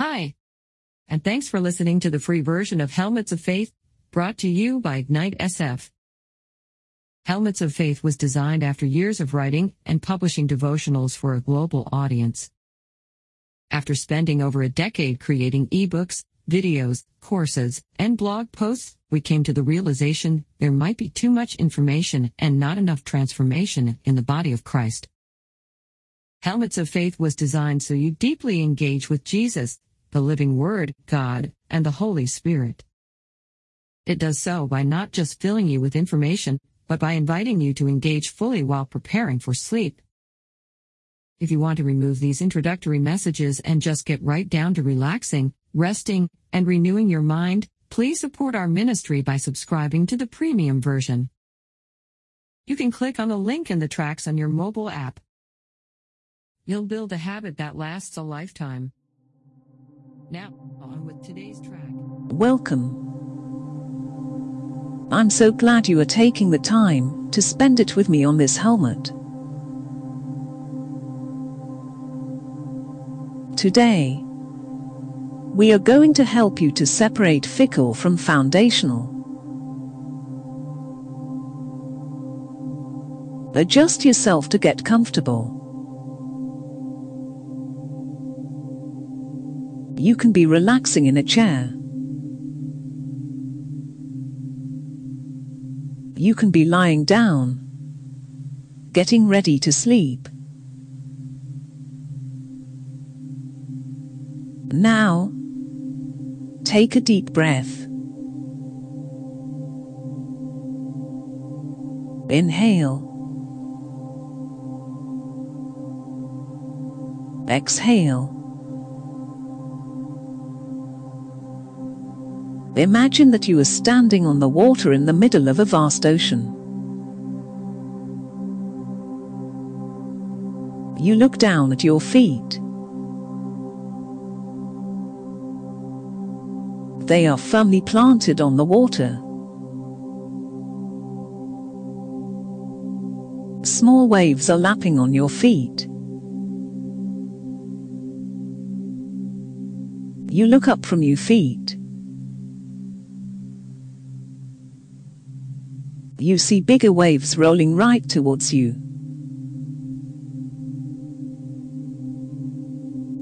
Hi. And thanks for listening to the free version of Helmets of Faith, brought to you by Ignite SF. Helmets of Faith was designed after years of writing and publishing devotionals for a global audience. After spending over a decade creating ebooks, videos, courses, and blog posts, we came to the realization there might be too much information and not enough transformation in the body of Christ. Helmets of Faith was designed so you deeply engage with Jesus, the living Word, God, and the Holy Spirit. It does so by not just filling you with information, but by inviting you to engage fully while preparing for sleep. If you want to remove these introductory messages and just get right down to relaxing, resting, and renewing your mind, please support our ministry by subscribing to the premium version. You can click on the link in the tracks on your mobile app. You'll build a habit that lasts a lifetime. Now, on with today's track. Welcome. I'm so glad you are taking the time to spend it with me on this helmet. Today, we are going to help you to separate fickle from foundational. Adjust yourself to get comfortable. You can be relaxing in a chair. You can be lying down, getting ready to sleep. Now, take a deep breath. Inhale. Exhale. Imagine that you are standing on the water in the middle of a vast ocean. You look down at your feet. They are firmly planted on the water. Small waves are lapping on your feet. You look up from your feet. You see bigger waves rolling right towards you.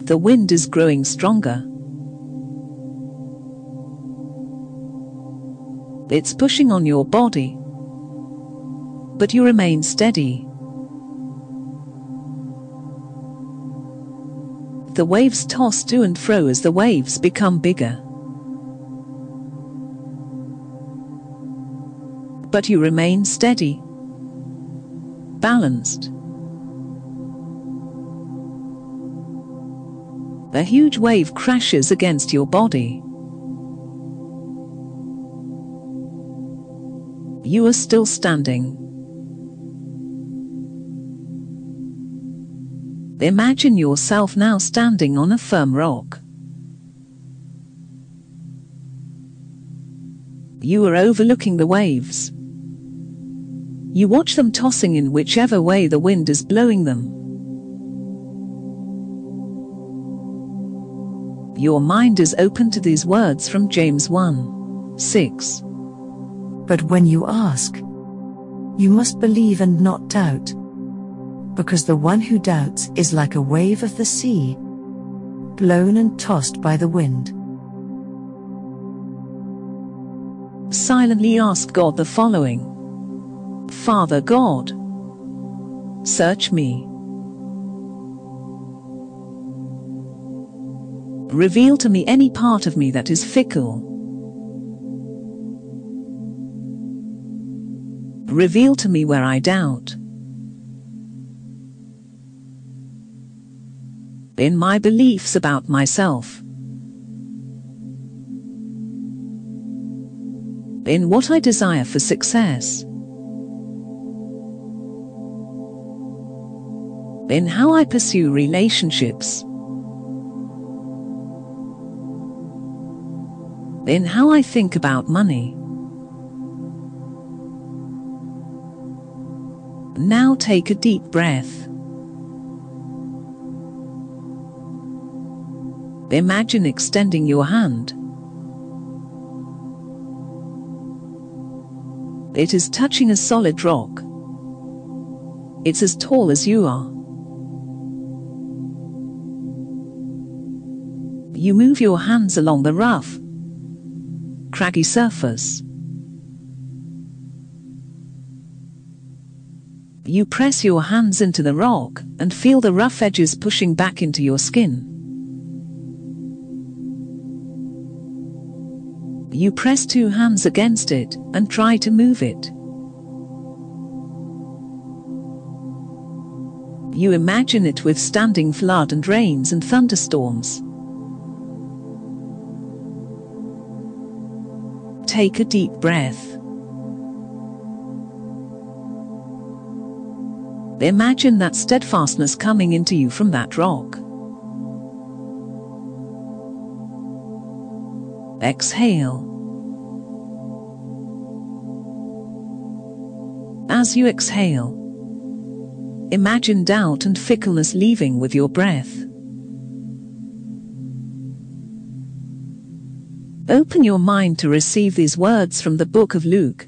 The wind is growing stronger. It's pushing on your body. But you remain steady. The waves toss to and fro as the waves become bigger. But you remain steady, balanced. A huge wave crashes against your body. You are still standing. Imagine yourself now standing on a firm rock. You are overlooking the waves. You watch them tossing in whichever way the wind is blowing them. Your mind is open to these words from James 1 6. But when you ask, you must believe and not doubt. Because the one who doubts is like a wave of the sea, blown and tossed by the wind. Silently ask God the following Father God, search me. Reveal to me any part of me that is fickle Reveal to me where I doubt. In my beliefs about myself. In what I desire for success. In how I pursue relationships. In how I think about money. Now take a deep breath. Imagine extending your hand. It is touching a solid rock. It's as tall as you are. You move your hands along the rough, craggy surface. You press your hands into the rock and feel the rough edges pushing back into your skin. You press two hands against it and try to move it. You imagine it withstanding flood and rains and thunderstorms. Take a deep breath. Imagine that steadfastness coming into you from that rock. Exhale. As you exhale, imagine doubt and fickleness leaving with your breath. Open your mind to receive these words from the book of Luke,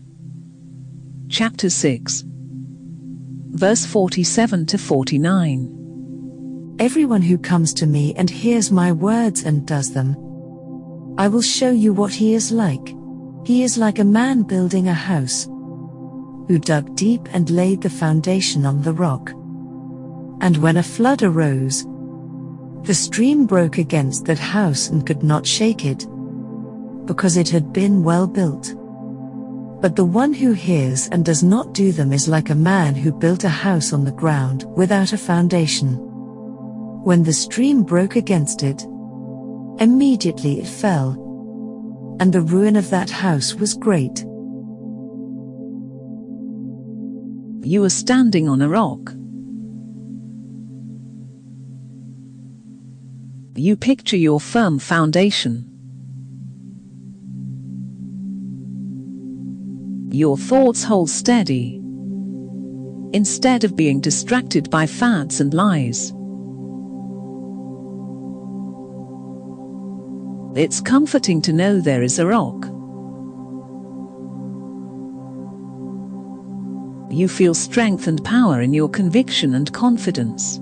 chapter 6, verse 47 to 49. Everyone who comes to me and hears my words and does them, I will show you what he is like. He is like a man building a house, who dug deep and laid the foundation on the rock. And when a flood arose, the stream broke against that house and could not shake it because it had been well built. But the one who hears and does not do them is like a man who built a house on the ground without a foundation. When the stream broke against it, immediately it fell. And the ruin of that house was great. You are standing on a rock. You picture your firm foundation. Your thoughts hold steady. Instead of being distracted by fads and lies. It's comforting to know there is a rock. You feel strength and power in your conviction and confidence.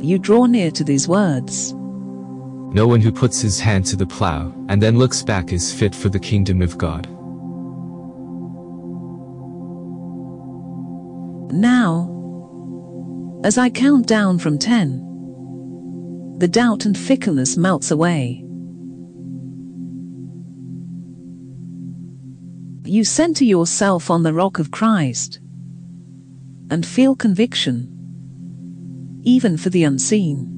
You draw near to these words. No one who puts his hand to the plow and then looks back is fit for the kingdom of God. Now, as I count down from 10, the doubt and fickleness melts away. You center yourself on the rock of Christ and feel conviction, even for the unseen.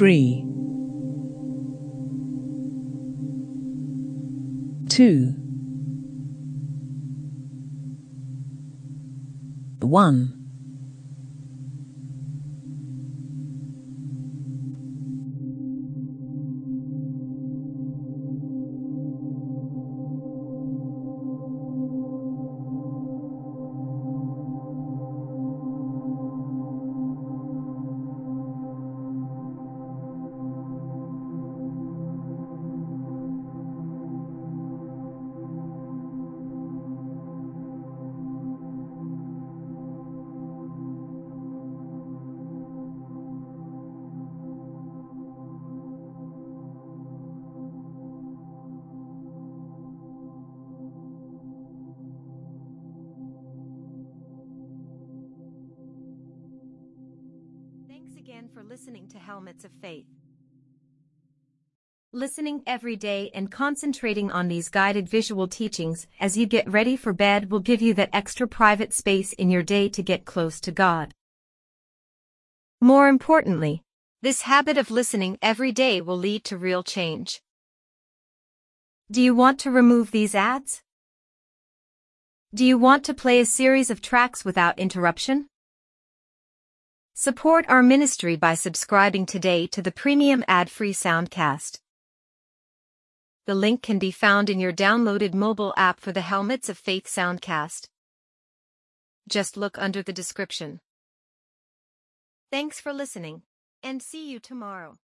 three, two, one. Again for listening to Helmets of Faith. Listening every day and concentrating on these guided visual teachings as you get ready for bed will give you that extra private space in your day to get close to God. More importantly, this habit of listening every day will lead to real change. Do you want to remove these ads? Do you want to play a series of tracks without interruption? Support our ministry by subscribing today to the premium ad-free Soundcast. The link can be found in your downloaded mobile app for the Helmets of Faith Soundcast. Just look under the description. Thanks for listening, and see you tomorrow.